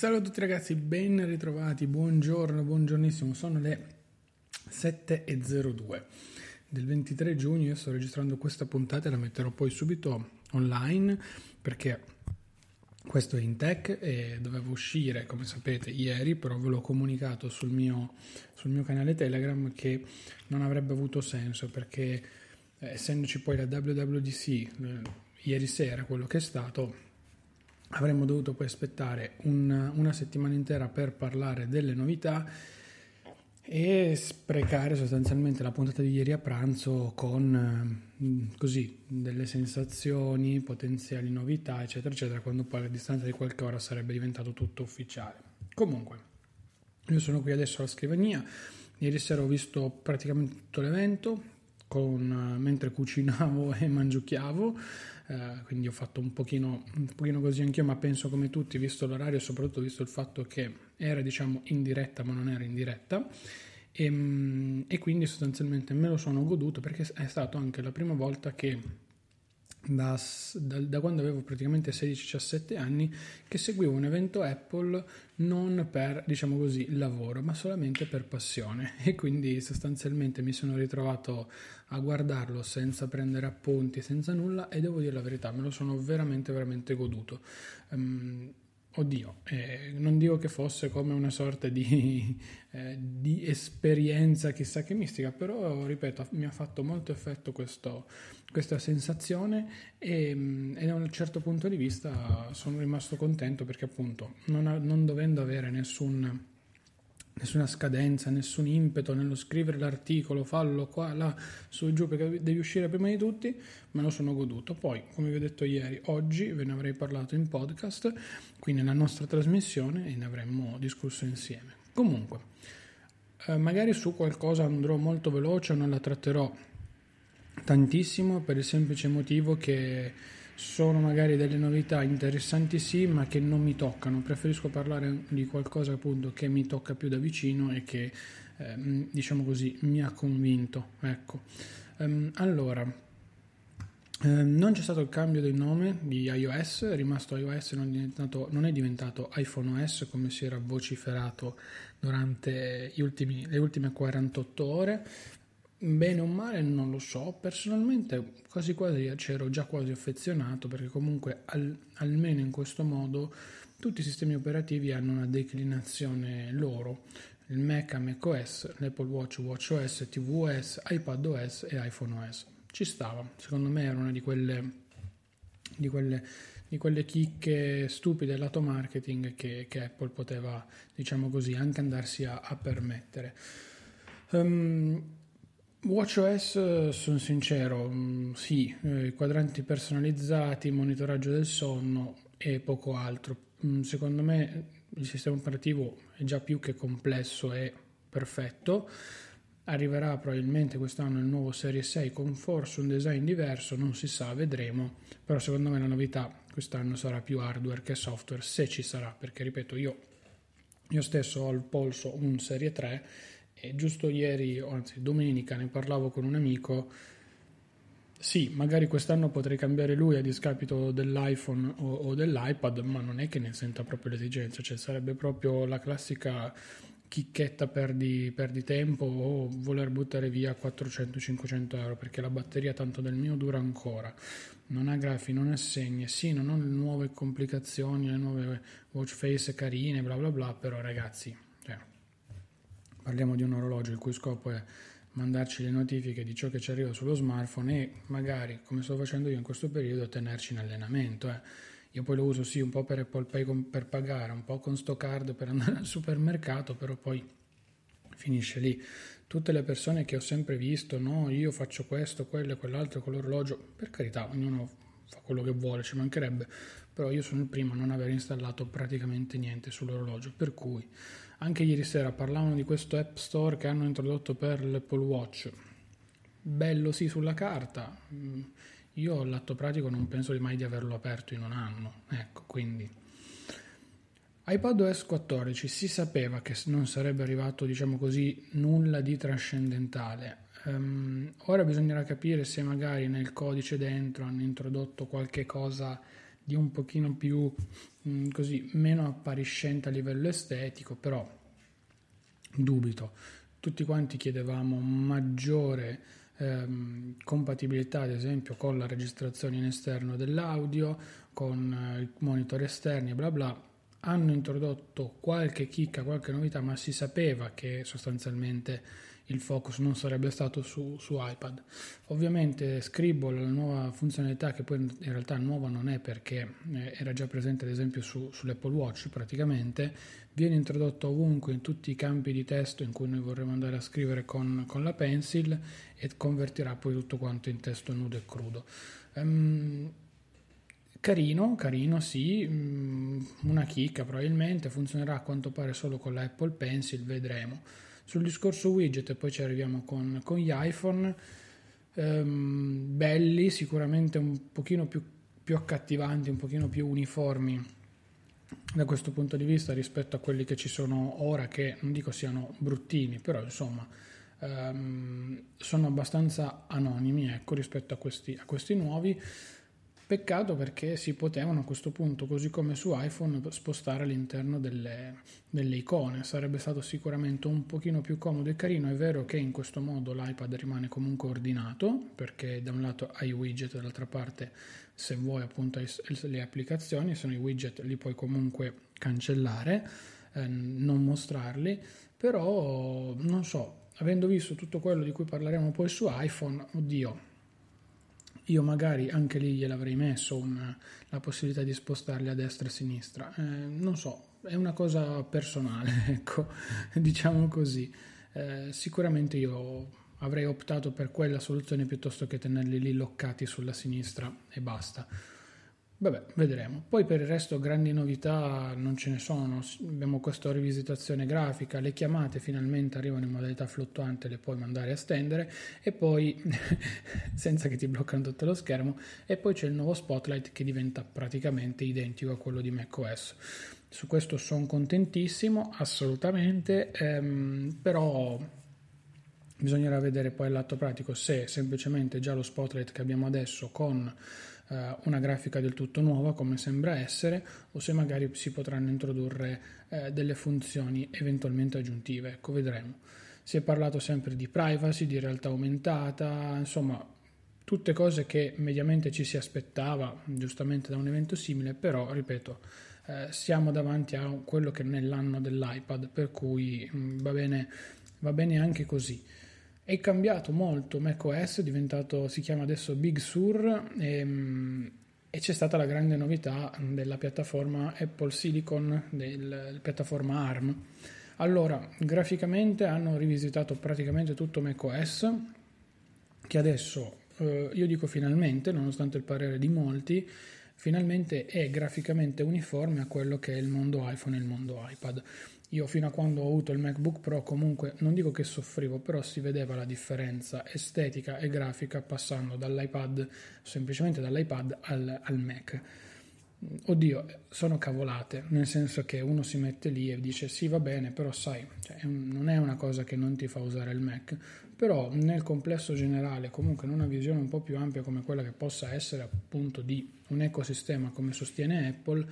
Salve a tutti ragazzi, ben ritrovati, buongiorno, buongiornissimo, sono le 7.02 del 23 giugno, io sto registrando questa puntata e la metterò poi subito online perché questo è in tech e dovevo uscire, come sapete, ieri, però ve l'ho comunicato sul mio, sul mio canale Telegram che non avrebbe avuto senso perché eh, essendoci poi la WWDC eh, ieri sera, quello che è stato, avremmo dovuto poi aspettare un, una settimana intera per parlare delle novità e sprecare sostanzialmente la puntata di ieri a pranzo con eh, così delle sensazioni, potenziali novità, eccetera, eccetera, quando poi a distanza di qualche ora sarebbe diventato tutto ufficiale. Comunque, io sono qui adesso alla scrivania. Ieri sera ho visto praticamente tutto l'evento con, mentre cucinavo e mangiucchiavo Uh, quindi ho fatto un pochino, un pochino, così anch'io, ma penso come tutti, visto l'orario e soprattutto visto il fatto che era diciamo in diretta ma non era in diretta. E, e quindi sostanzialmente me lo sono goduto perché è stata anche la prima volta che da, da, da, quando avevo praticamente 16-17 anni che seguivo un evento Apple non per, diciamo così, lavoro, ma solamente per passione e quindi sostanzialmente mi sono ritrovato a guardarlo senza prendere appunti, senza nulla e devo dire la verità, me lo sono veramente, veramente goduto. Um, Oddio, eh, non dico che fosse come una sorta di, eh, di, esperienza chissà che mistica, però ripeto, mi ha fatto molto effetto questo, questa sensazione e, e, da un certo punto di vista sono rimasto contento perché appunto non, non dovendo avere nessun nessuna scadenza, nessun impeto nello scrivere l'articolo, fallo qua, là, su giù perché devi uscire prima di tutti, me lo sono goduto. Poi, come vi ho detto ieri, oggi ve ne avrei parlato in podcast, qui nella nostra trasmissione e ne avremmo discusso insieme. Comunque, eh, magari su qualcosa andrò molto veloce, non la tratterò tantissimo per il semplice motivo che sono magari delle novità interessanti sì, ma che non mi toccano. Preferisco parlare di qualcosa appunto che mi tocca più da vicino e che ehm, diciamo così mi ha convinto. Ecco. Um, allora, ehm, non c'è stato il cambio del nome di iOS, è rimasto iOS, non è, non è diventato iPhone OS come si era vociferato durante ultimi, le ultime 48 ore. Bene o male non lo so, personalmente quasi quasi c'ero già quasi affezionato perché comunque al, almeno in questo modo tutti i sistemi operativi hanno una declinazione loro, il Mac ha macOS, l'Apple Watch WatchOS, tvOS, iPadOS e iPhoneOS. Ci stava, secondo me era una di quelle, di quelle, di quelle chicche stupide lato marketing che, che, Apple poteva, diciamo così, anche andarsi a, a permettere. Um, WatchOS, sono sincero, mm, sì, eh, quadranti personalizzati, monitoraggio del sonno e poco altro. Mm, secondo me il sistema operativo è già più che complesso e perfetto. Arriverà probabilmente quest'anno il nuovo Serie 6 con forse un design diverso, non si sa, vedremo. Però secondo me la novità quest'anno sarà più hardware che software, se ci sarà, perché ripeto, io, io stesso ho al polso un Serie 3 e giusto ieri, anzi domenica, ne parlavo con un amico. Sì, magari quest'anno potrei cambiare lui a discapito dell'iPhone o, o dell'iPad, ma non è che ne senta proprio l'esigenza, cioè sarebbe proprio la classica chicchetta perdi, perdi tempo o voler buttare via 400-500 euro perché la batteria tanto del mio dura ancora non ha grafi, non ha segni, sì, non ho le nuove complicazioni, le nuove watch face carine, bla bla bla, però ragazzi, cioè, Parliamo di un orologio il cui scopo è mandarci le notifiche di ciò che ci arriva sullo smartphone e magari, come sto facendo io in questo periodo, tenerci in allenamento. Eh. Io poi lo uso sì un po' per Apple Pay per pagare, un po' con sto card per andare al supermercato, però poi finisce lì. Tutte le persone che ho sempre visto, no, io faccio questo, quello e quell'altro con l'orologio, per carità, ognuno fa quello che vuole, ci mancherebbe, però io sono il primo a non aver installato praticamente niente sull'orologio, per cui anche ieri sera parlavano di questo App Store che hanno introdotto per l'Apple Watch. Bello sì sulla carta. Mm, io all'atto pratico non penso mai di averlo aperto in un anno. Ecco, quindi iPadOS 14 si sapeva che non sarebbe arrivato, diciamo così, nulla di trascendentale. Um, ora bisognerà capire se magari nel codice dentro hanno introdotto qualche cosa di un pochino più mh, mm, così meno appariscente a livello estetico, però dubito. Tutti quanti chiedevamo maggiore ehm, compatibilità, ad esempio, con la registrazione in esterno dell'audio, con eh, i monitor esterni, bla bla. Hanno introdotto qualche chicca, qualche novità, ma si sapeva che sostanzialmente il focus non sarebbe stato su, su iPad. Ovviamente Scribble, la nuova funzionalità che poi in realtà nuova non è perché eh, era già presente ad esempio su, sull'Apple Watch praticamente, viene introdotto ovunque in tutti i campi di testo in cui noi vorremmo andare a scrivere con, con la pencil e convertirà poi tutto quanto in testo nudo e crudo. Um, Carino, carino, sì, mm, una chicca probabilmente, funzionerà a quanto pare solo con la Apple Pencil, vedremo. Sul discorso widget, poi ci arriviamo con, con gli iPhone, ehm, belli, sicuramente un pochino più, più accattivanti, un pochino più uniformi da questo punto di vista rispetto a quelli che ci sono ora, che non dico siano bruttini, però insomma ehm, sono abbastanza anonimi ecco, rispetto a questi, a questi nuovi. Peccato perché si potevano a questo punto, così come su iPhone, spostare all'interno delle, delle, icone. Sarebbe stato sicuramente un pochino più comodo e carino. È vero che in questo modo l'iPad rimane comunque ordinato, perché da un lato hai i widget, dall'altra parte se vuoi appunto hai le applicazioni, sono i widget, li puoi comunque cancellare, eh, non mostrarli, però non so, avendo visto tutto quello di cui parleremo poi su iPhone, oddio, io magari anche lì gliel'avrei messo una, la possibilità di spostarli a destra e a sinistra. Eh, non so, è una cosa personale, ecco, diciamo così. Eh, sicuramente io avrei optato per quella soluzione piuttosto che tenerli lì loccati sulla sinistra e basta. Vabbè, vedremo. Poi per il resto grandi novità non ce ne sono. Abbiamo questa rivisitazione grafica, le chiamate finalmente arrivano in modalità fluttuante, le puoi mandare a stendere e poi senza che ti bloccano tutto lo schermo e poi c'è il nuovo Spotlight che diventa praticamente identico a quello di macOS. Su questo sono contentissimo, assolutamente, ehm, però bisognerà vedere poi all'atto pratico se semplicemente già lo Spotlight che abbiamo adesso con eh, una grafica del tutto nuova come sembra essere o se magari si potranno introdurre eh, delle funzioni eventualmente aggiuntive, ecco vedremo. Si è parlato sempre di privacy, di realtà aumentata, insomma tutte cose che mediamente ci si aspettava giustamente da un evento simile, però ripeto, eh, siamo davanti a quello che non è l'anno dell'iPad, per cui mh, mm, va, bene, va bene anche così. È cambiato molto macOS, è diventato, si chiama adesso Big Sur e, ehm, e c'è stata la grande novità della piattaforma Apple Silicon, della piattaforma ARM. Allora, graficamente hanno rivisitato praticamente tutto macOS, che adesso, eh, io dico finalmente, nonostante il parere di molti, finalmente è graficamente uniforme a quello che è il mondo iPhone e il mondo iPad. Io fino a quando ho avuto il MacBook Pro comunque non dico che soffrivo, però si vedeva la differenza estetica e grafica passando dall'iPad, semplicemente dall'iPad al, al Mac. Oddio, sono cavolate, nel senso che uno si mette lì e dice sì va bene, però sai, cioè, non è una cosa che non ti fa usare il Mac, però nel complesso generale, comunque in una visione un po' più ampia come quella che possa essere appunto di un ecosistema come sostiene Apple,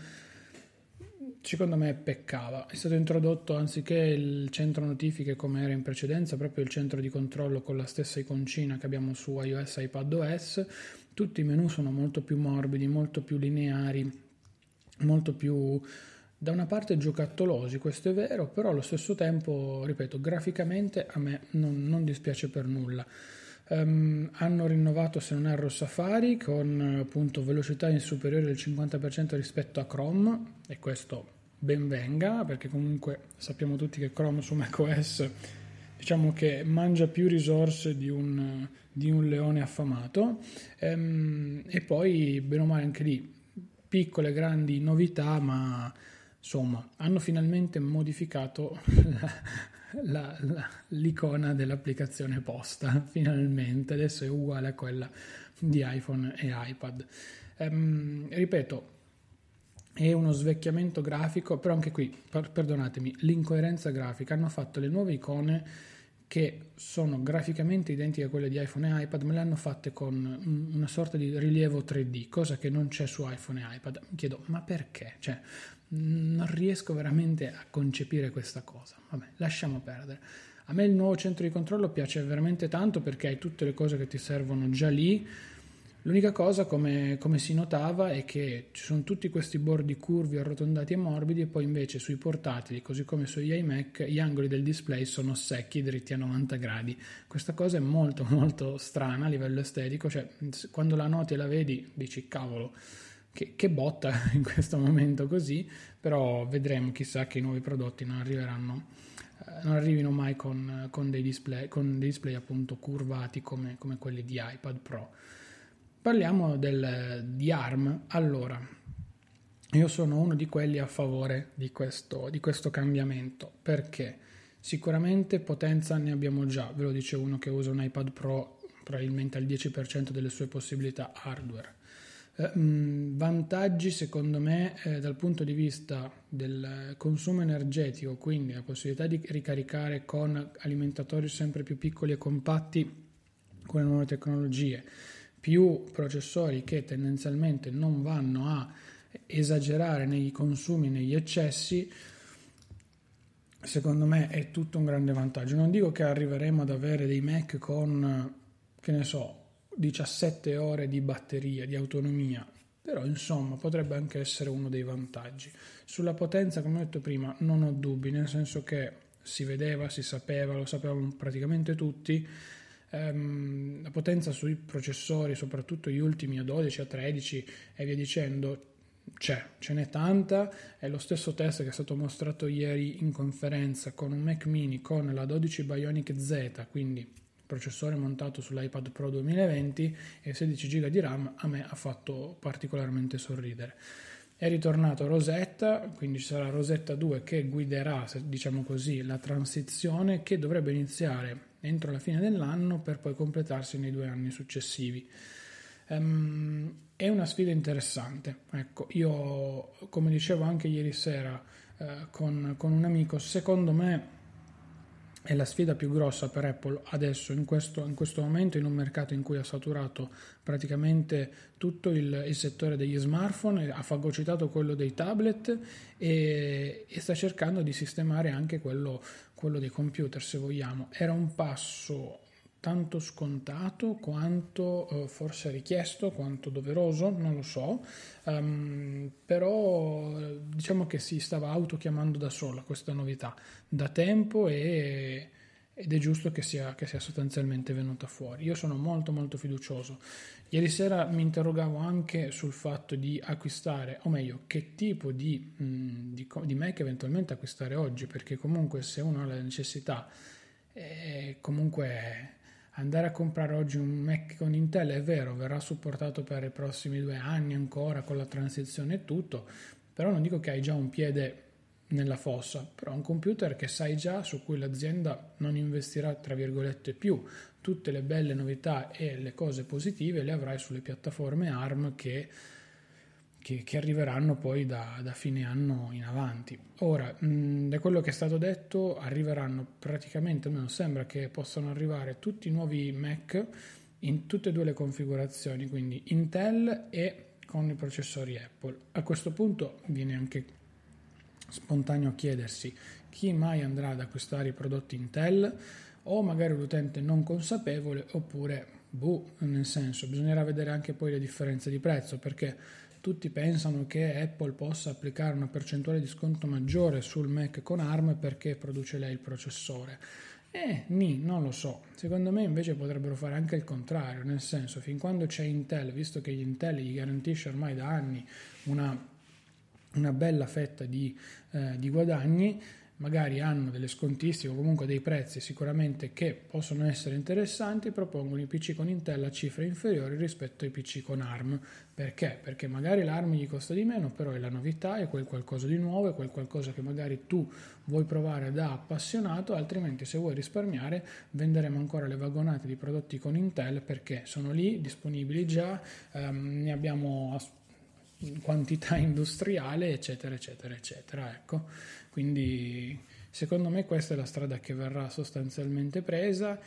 secondo me peccava. È stato introdotto anziché il centro notifiche come era in precedenza, proprio il centro di controllo con la stessa iconcina che abbiamo su iOS e iPadOS. Tutti i menu sono molto più morbidi, molto più lineari, molto più da una parte giocattolosi, questo è vero, però allo stesso tempo, ripeto, graficamente a me non, non dispiace per nulla. Um, hanno rinnovato, se non erro, Safari con appunto velocità superiore del 50% rispetto a Chrome e questo ben venga, perché comunque sappiamo tutti che Chrome su macOS diciamo che mangia più risorse di un, di un leone affamato. Ehm, e poi bene o male anche lì piccole grandi novità ma insomma hanno finalmente modificato la, la, la, l'icona dell'applicazione posta finalmente adesso è uguale a quella di iPhone e iPad ehm, ripeto e uno svecchiamento grafico, però anche qui, per, perdonatemi, l'incoerenza grafica. Hanno fatto le nuove icone che sono graficamente identiche a quelle di iPhone e iPad, ma le hanno fatte con una sorta di rilievo 3D, cosa che non c'è su iPhone e iPad. Mi chiedo, ma perché? Cioè, non riesco veramente a concepire questa cosa. Vabbè, lasciamo perdere. A me il nuovo centro di controllo piace veramente tanto perché hai tutte le cose che ti servono già lì L'unica cosa, come, come, si notava, è che ci sono tutti questi bordi curvi, arrotondati e morbidi, e poi invece sui portatili, così come sugli iMac, gli angoli del display sono secchi, dritti a 90 gradi. Questa cosa è molto, molto strana a livello estetico, cioè quando la noti e la vedi dici cavolo. Che, che botta in questo momento così, però vedremo, chissà che i nuovi prodotti non arriveranno eh, non arrivino mai con, con, dei display, con dei display appunto curvati come, come quelli di iPad Pro. Parliamo del, di ARM. Allora, io sono uno di quelli a favore di questo, di questo cambiamento perché sicuramente potenza ne abbiamo già, ve lo dice uno che usa un iPad Pro probabilmente al 10% delle sue possibilità hardware. Eh, vantaggi secondo me eh, dal punto di vista del consumo energetico, quindi la possibilità di ricaricare con alimentatori sempre più piccoli e compatti con le nuove tecnologie, più processori che tendenzialmente non vanno a esagerare nei consumi, negli eccessi, secondo me è tutto un grande vantaggio. Non dico che arriveremo ad avere dei Mac con, che ne so, 17 ore di batteria, di autonomia, però insomma potrebbe anche essere uno dei vantaggi. Sulla potenza, come ho detto prima, non ho dubbi, nel senso che si vedeva, si sapeva, lo sapevamo praticamente tutti, ehm, la potenza sui processori, soprattutto gli ultimi a 12, a 13 e via dicendo, c'è, ce n'è tanta. È lo stesso test che è stato mostrato ieri in conferenza con un Mac mini con la 12 Bionic Z, quindi processore montato sull'iPad Pro 2020 e 16 GB di RAM, a me ha fatto particolarmente sorridere. È ritornato Rosetta, quindi ci sarà Rosetta 2 che guiderà, diciamo così, la transizione che dovrebbe iniziare entro la fine dell'anno per poi completarsi nei due anni successivi. Um, è una sfida interessante. Ecco, io, come dicevo anche ieri sera eh, con, con un amico, secondo me è la sfida più grossa per Apple adesso, in questo, in questo, momento, in un mercato in cui ha saturato praticamente tutto il, il settore degli smartphone, ha fagocitato quello dei tablet e, e sta cercando di sistemare anche quello, quello dei computer, se vogliamo. Era un passo tanto scontato quanto eh, forse richiesto, quanto doveroso, non lo so, um, però diciamo che si stava autochiamando da sola questa novità da tempo e, ed è giusto che sia, che sia sostanzialmente venuta fuori. Io sono molto molto fiducioso. Ieri sera mi interrogavo anche sul fatto di acquistare, o meglio, che tipo di, mh, di, di Mac eventualmente acquistare oggi, perché comunque se uno ha la necessità, eh, comunque andare a comprare oggi un Mac con Intel è vero, verrà supportato per i prossimi due anni ancora con la transizione e tutto, però non dico che hai già un piede nella fossa, però un computer che sai già su cui l'azienda non investirà tra virgolette più, tutte le belle novità e le cose positive le avrai sulle piattaforme ARM che, che, che arriveranno poi da, da, fine anno in avanti. Ora, mh, da quello che è stato detto, arriveranno praticamente, almeno sembra che possano arrivare tutti i nuovi Mac in tutte e due le configurazioni, quindi Intel e con i processori Apple. A questo punto viene anche spontaneo chiedersi chi mai andrà ad acquistare i prodotti Intel o magari l'utente non consapevole oppure boh, nel senso bisognerà vedere anche poi le differenze di prezzo perché tutti pensano che Apple possa applicare una percentuale di sconto maggiore sul Mac con ARM perché produce lei il processore. Eh, ni, non lo so. Secondo me invece potrebbero fare anche il contrario, nel senso, fin quando c'è Intel, visto che Intel gli garantisce ormai da anni una, una bella fetta di, eh, di guadagni, magari hanno delle scontistiche o comunque dei prezzi sicuramente che possono essere interessanti, propongono i PC con Intel a cifre inferiori rispetto ai PC con ARM. Perché? Perché magari l'ARM gli costa di meno, però è la novità, è quel qualcosa di nuovo, è quel qualcosa che magari tu vuoi provare da appassionato, altrimenti se vuoi risparmiare venderemo ancora le vagonate di prodotti con Intel perché sono lì, disponibili già, ehm, ne abbiamo quantità industriale, eccetera, eccetera, eccetera. Ecco. Quindi secondo me questa è la strada che verrà sostanzialmente presa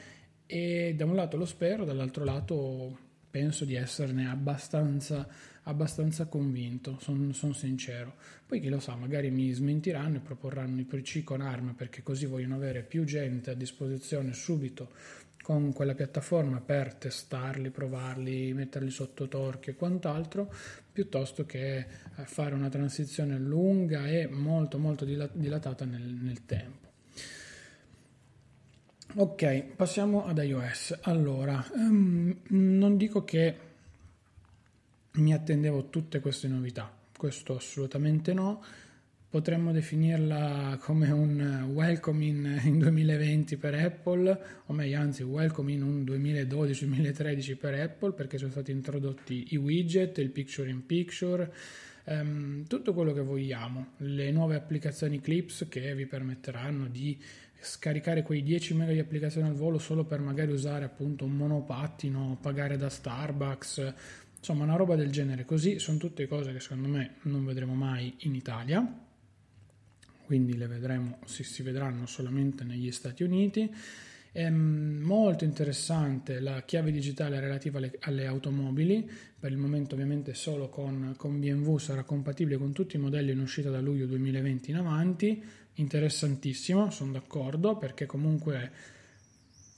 e da un lato lo spero, dall'altro lato penso di esserne abbastanza, abbastanza convinto, sono son sincero. Poi chi lo sa, magari mi smentiranno e proporranno i PC con ARM perché così vogliono avere più gente a disposizione subito con quella piattaforma per testarli, provarli, metterli sotto torchio e quant'altro, piuttosto che eh, fare una transizione lunga e molto molto dilatata nel, nel tempo. Ok, passiamo ad iOS. Allora, um, non dico che mi attendevo tutte queste novità, questo assolutamente no potremmo definirla come un welcome in, in 2020 per Apple, o meglio anzi welcome in un 2012-2013 per Apple perché sono stati introdotti i widget, il picture in picture, ehm, tutto quello che vogliamo, le nuove applicazioni Clips che vi permetteranno di scaricare quei 10 mega di applicazioni al volo solo per magari usare appunto un monopattino, pagare da Starbucks, insomma una roba del genere. Così, sono tutte cose che secondo me non vedremo mai in Italia quindi le vedremo, si, si vedranno solamente negli Stati Uniti. È molto interessante la chiave digitale relativa alle, alle, automobili, per il momento ovviamente solo con, con, BMW sarà compatibile con tutti i modelli in uscita da luglio 2020 in avanti, interessantissimo, sono d'accordo perché comunque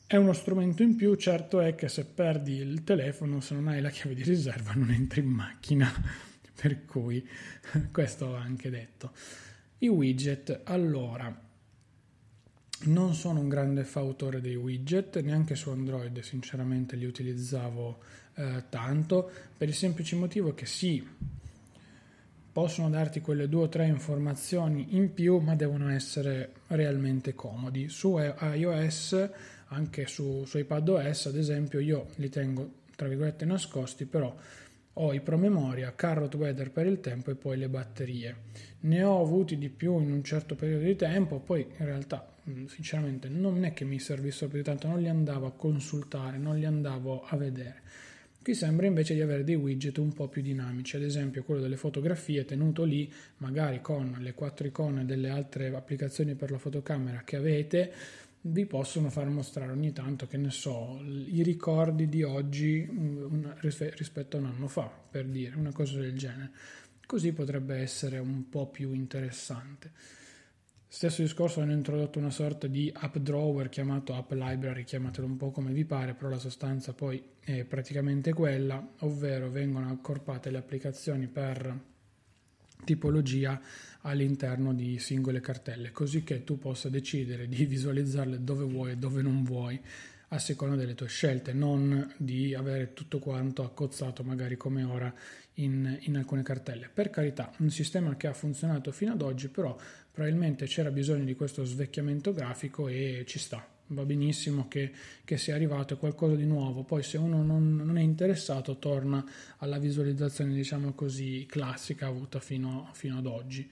è uno strumento in più, certo è che se perdi il telefono, se non hai la chiave di riserva non entri in macchina, per cui questo va anche detto. I widget, allora, non sono un grande fautore dei widget, neanche su Android sinceramente li utilizzavo eh, tanto, per il semplice motivo che sì, possono darti quelle due o tre informazioni in più, ma devono essere realmente comodi. Su iOS, anche su, su iPadOS, ad esempio, io li tengo tra virgolette nascosti, però ho i promemoria, Carrot Weather per il tempo e poi le batterie. Ne ho avuti di più in un certo periodo di tempo, poi in realtà mm, sinceramente non è che mi servissero più di tanto, non li andavo a consultare, non li andavo a vedere. Qui sembra invece di avere dei widget un po' più dinamici, ad esempio quello delle fotografie tenuto lì, magari con le quattro icone delle altre applicazioni per la fotocamera che avete, vi possono far mostrare ogni tanto, che ne so, i ricordi di oggi rispetto a un anno fa, per dire una cosa del genere. Così potrebbe essere un po' più interessante. Stesso discorso hanno introdotto una sorta di app drawer chiamato app library, chiamatelo un po' come vi pare, però la sostanza poi è praticamente quella, ovvero vengono accorpate le applicazioni per tipologia all'interno di singole cartelle, così che tu possa decidere di visualizzarle dove vuoi e dove non vuoi a seconda delle tue scelte, non di avere tutto quanto accozzato magari come ora in, in, alcune cartelle. Per carità, un sistema che ha funzionato fino ad oggi, però probabilmente c'era bisogno di questo svecchiamento grafico e ci sta, va benissimo che, che sia arrivato, è qualcosa di nuovo, poi se uno non, non, è interessato torna alla visualizzazione diciamo così classica avuta fino, fino ad oggi.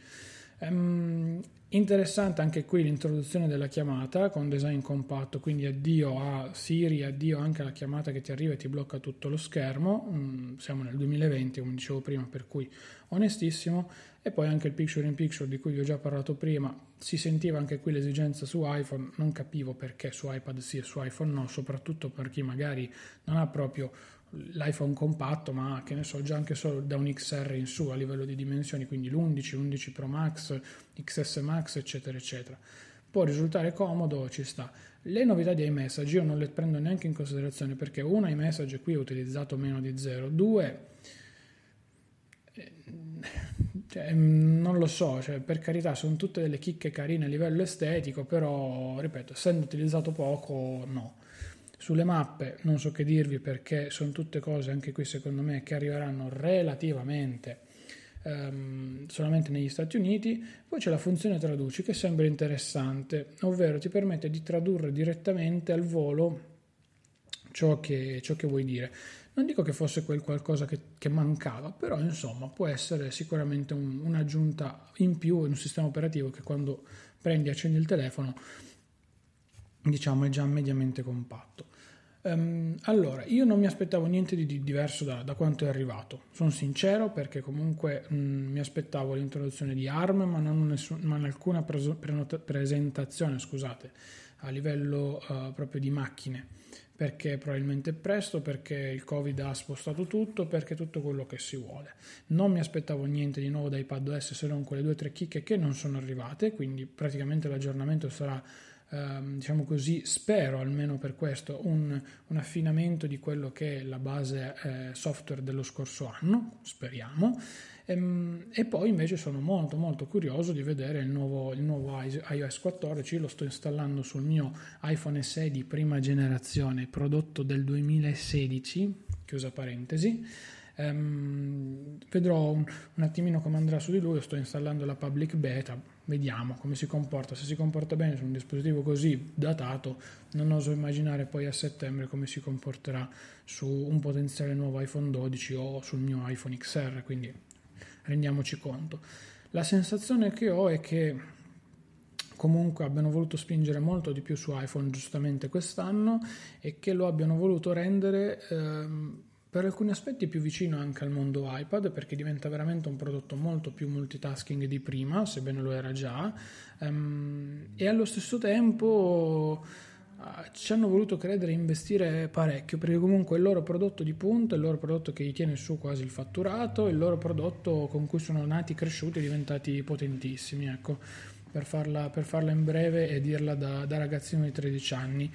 Um, interessante anche qui l'introduzione della chiamata con design compatto, quindi addio a Siri, addio anche alla chiamata che ti arriva e ti blocca tutto lo schermo. Um, siamo nel 2020, come dicevo prima, per cui onestissimo. E poi anche il picture in picture di cui vi ho già parlato prima. Si sentiva anche qui l'esigenza su iPhone, non capivo perché su iPad sì e su iPhone no, soprattutto per chi magari non ha proprio l'iPhone compatto, ma che ne so, già anche solo da un XR in su a livello di dimensioni, quindi l'11, 11 Pro Max, XS Max, eccetera, eccetera. Può risultare comodo, ci sta. Le novità di iMessage io non le prendo neanche in considerazione perché uno iMessage qui è utilizzato meno di 0, due eh, cioè, non lo so, cioè, per carità sono tutte delle chicche carine a livello estetico, però ripeto, essendo utilizzato poco, no. Sulle mappe non so che dirvi perché sono tutte cose anche qui secondo me che arriveranno relativamente um, solamente negli Stati Uniti. Poi c'è la funzione traduci che sembra interessante, ovvero ti permette di tradurre direttamente al volo ciò che, ciò che vuoi dire. Non dico che fosse quel qualcosa che, che mancava, però insomma può essere sicuramente un, un'aggiunta in più in un sistema operativo che quando prendi e accendi il telefono diciamo è già mediamente compatto. Um, allora, io non mi aspettavo niente di, di diverso da, da, quanto è arrivato, sono sincero perché comunque mh, mi aspettavo l'introduzione di ARM ma non nessun, ma alcuna preso, prenota, presentazione scusate, a livello uh, proprio di macchine perché probabilmente è presto, perché il Covid ha spostato tutto, perché tutto quello che si vuole. Non mi aspettavo niente di nuovo da iPadOS se non quelle due o tre chicche che non sono arrivate, quindi praticamente l'aggiornamento sarà Ehm, diciamo così, spero almeno per questo, un, un, affinamento di quello che è la base eh, software dello scorso anno, speriamo. E, ehm, e, poi invece sono molto molto curioso di vedere il nuovo, il nuovo iOS 14, lo sto installando sul mio iPhone SE di prima generazione, prodotto del 2016, chiusa parentesi. Um, vedrò un, un, attimino come andrà su di lui, sto installando la public beta, vediamo come si comporta, se si comporta bene su un dispositivo così datato non oso immaginare poi a settembre come si comporterà su un potenziale nuovo iPhone 12 o sul mio iPhone XR, quindi rendiamoci conto. La sensazione che ho è che comunque abbiano voluto spingere molto di più su iPhone giustamente quest'anno e che lo abbiano voluto rendere ehm, per alcuni aspetti è più vicino anche al mondo iPad perché diventa veramente un prodotto molto più multitasking di prima, sebbene lo era già, um, e allo stesso tempo uh, ci hanno voluto credere e investire parecchio perché comunque il loro prodotto di punta, il loro prodotto che gli tiene su quasi il fatturato, il loro prodotto con cui sono nati, cresciuti e diventati potentissimi, ecco, per farla, per farla in breve e dirla da, da ragazzino di 13 anni.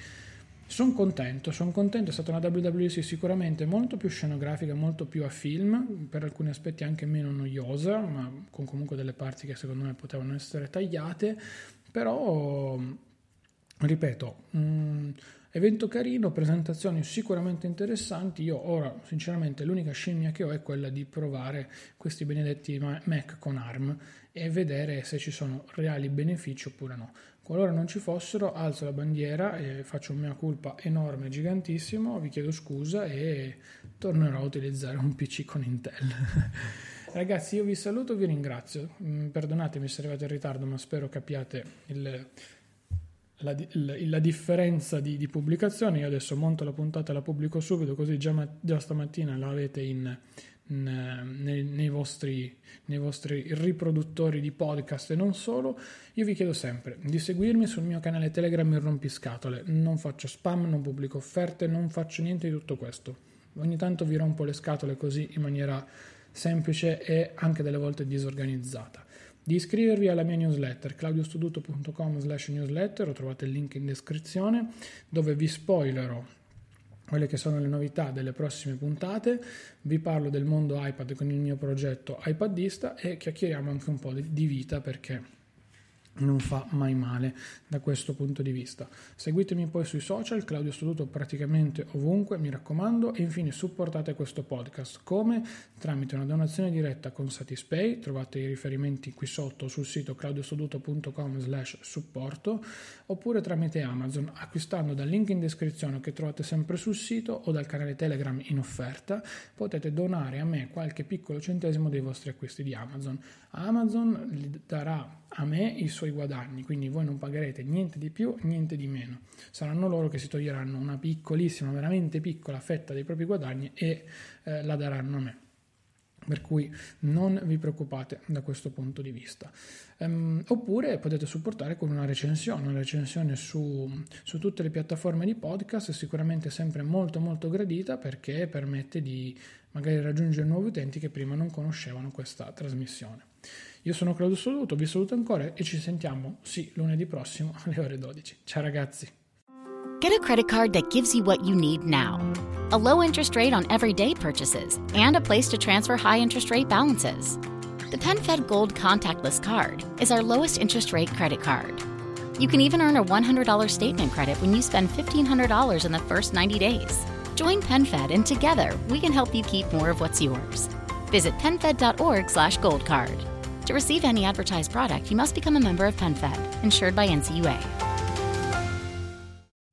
Sono contento, sono contento, è stata una WWC sicuramente molto più scenografica, molto più a film, per alcuni aspetti anche meno noiosa, ma con comunque delle parti che secondo me potevano essere tagliate, però ripeto, mh, evento carino, presentazioni sicuramente interessanti, io ora sinceramente l'unica scimmia che ho è quella di provare questi benedetti Mac con ARM e vedere se ci sono reali benefici oppure no. Qualora non ci fossero, alzo la bandiera e faccio un mea culpa enorme, gigantissimo, vi chiedo scusa e tornerò a utilizzare un PC con Intel. Ragazzi, io vi saluto vi ringrazio. Mm, perdonatemi se arrivate in ritardo, ma spero capiate il, la, la, la, differenza di, di, pubblicazione. Io adesso monto la puntata e la pubblico subito, così già, già stamattina la avete in, nei, nei, vostri, nei, vostri, riproduttori di podcast e non solo, io vi chiedo sempre di seguirmi sul mio canale Telegram in rompiscatole. Non faccio spam, non pubblico offerte, non faccio niente di tutto questo. Ogni tanto vi rompo le scatole così in maniera semplice e anche delle volte disorganizzata. Di iscrivervi alla mia newsletter claudiostuduto.com slash newsletter, trovate il link in descrizione dove vi spoilerò quelle che sono le novità delle prossime puntate, vi parlo del mondo iPad con il mio progetto iPadista e chiacchieriamo anche un po' di vita perché non fa mai male da questo punto di vista. Seguitemi poi sui social, Claudio Studuto praticamente ovunque, mi raccomando, e infine supportate questo podcast come tramite una donazione diretta con Satispay, trovate i riferimenti qui sotto sul sito claudiostuduto.com slash supporto, oppure tramite Amazon acquistando dal link in descrizione che trovate sempre sul sito o dal canale Telegram in offerta, potete donare a me qualche piccolo centesimo dei vostri acquisti di Amazon. Amazon gli darà a me i suoi guadagni, quindi voi non pagherete niente di più, niente di meno. Saranno loro che si toglieranno una piccolissima, veramente piccola fetta dei propri guadagni e eh, la daranno a me. Per cui non vi preoccupate da questo punto di vista. Um, oppure potete supportare con una recensione, una recensione su, su, tutte le piattaforme di podcast, sicuramente sempre molto molto gradita perché permette di magari raggiungere nuovi utenti che prima non conoscevano questa trasmissione. Io sono Claudio Soluto, vi saluto ancora e ci sentiamo, sì, lunedì prossimo alle ore 12. Ciao ragazzi. Get a credit card that gives you what you need now. A low interest rate on everyday purchases and a place to transfer high interest rate balances. The PenFed Gold Contactless Card is our lowest interest rate credit card. You can even earn a $100 statement credit when you spend $1,500 in the first 90 days. Join PenFed and together we can help you keep more of what's yours. Visit penfed.org slash goldcard. To receive any advertised product, you must become a member of PenFed, insured by NCUA.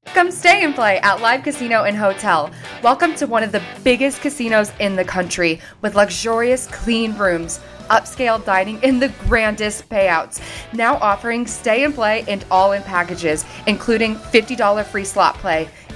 Come stay and play at Live Casino and Hotel. Welcome to one of the biggest casinos in the country with luxurious, clean rooms, upscale dining, and the grandest payouts. Now offering stay and play and all in packages, including $50 free slot play.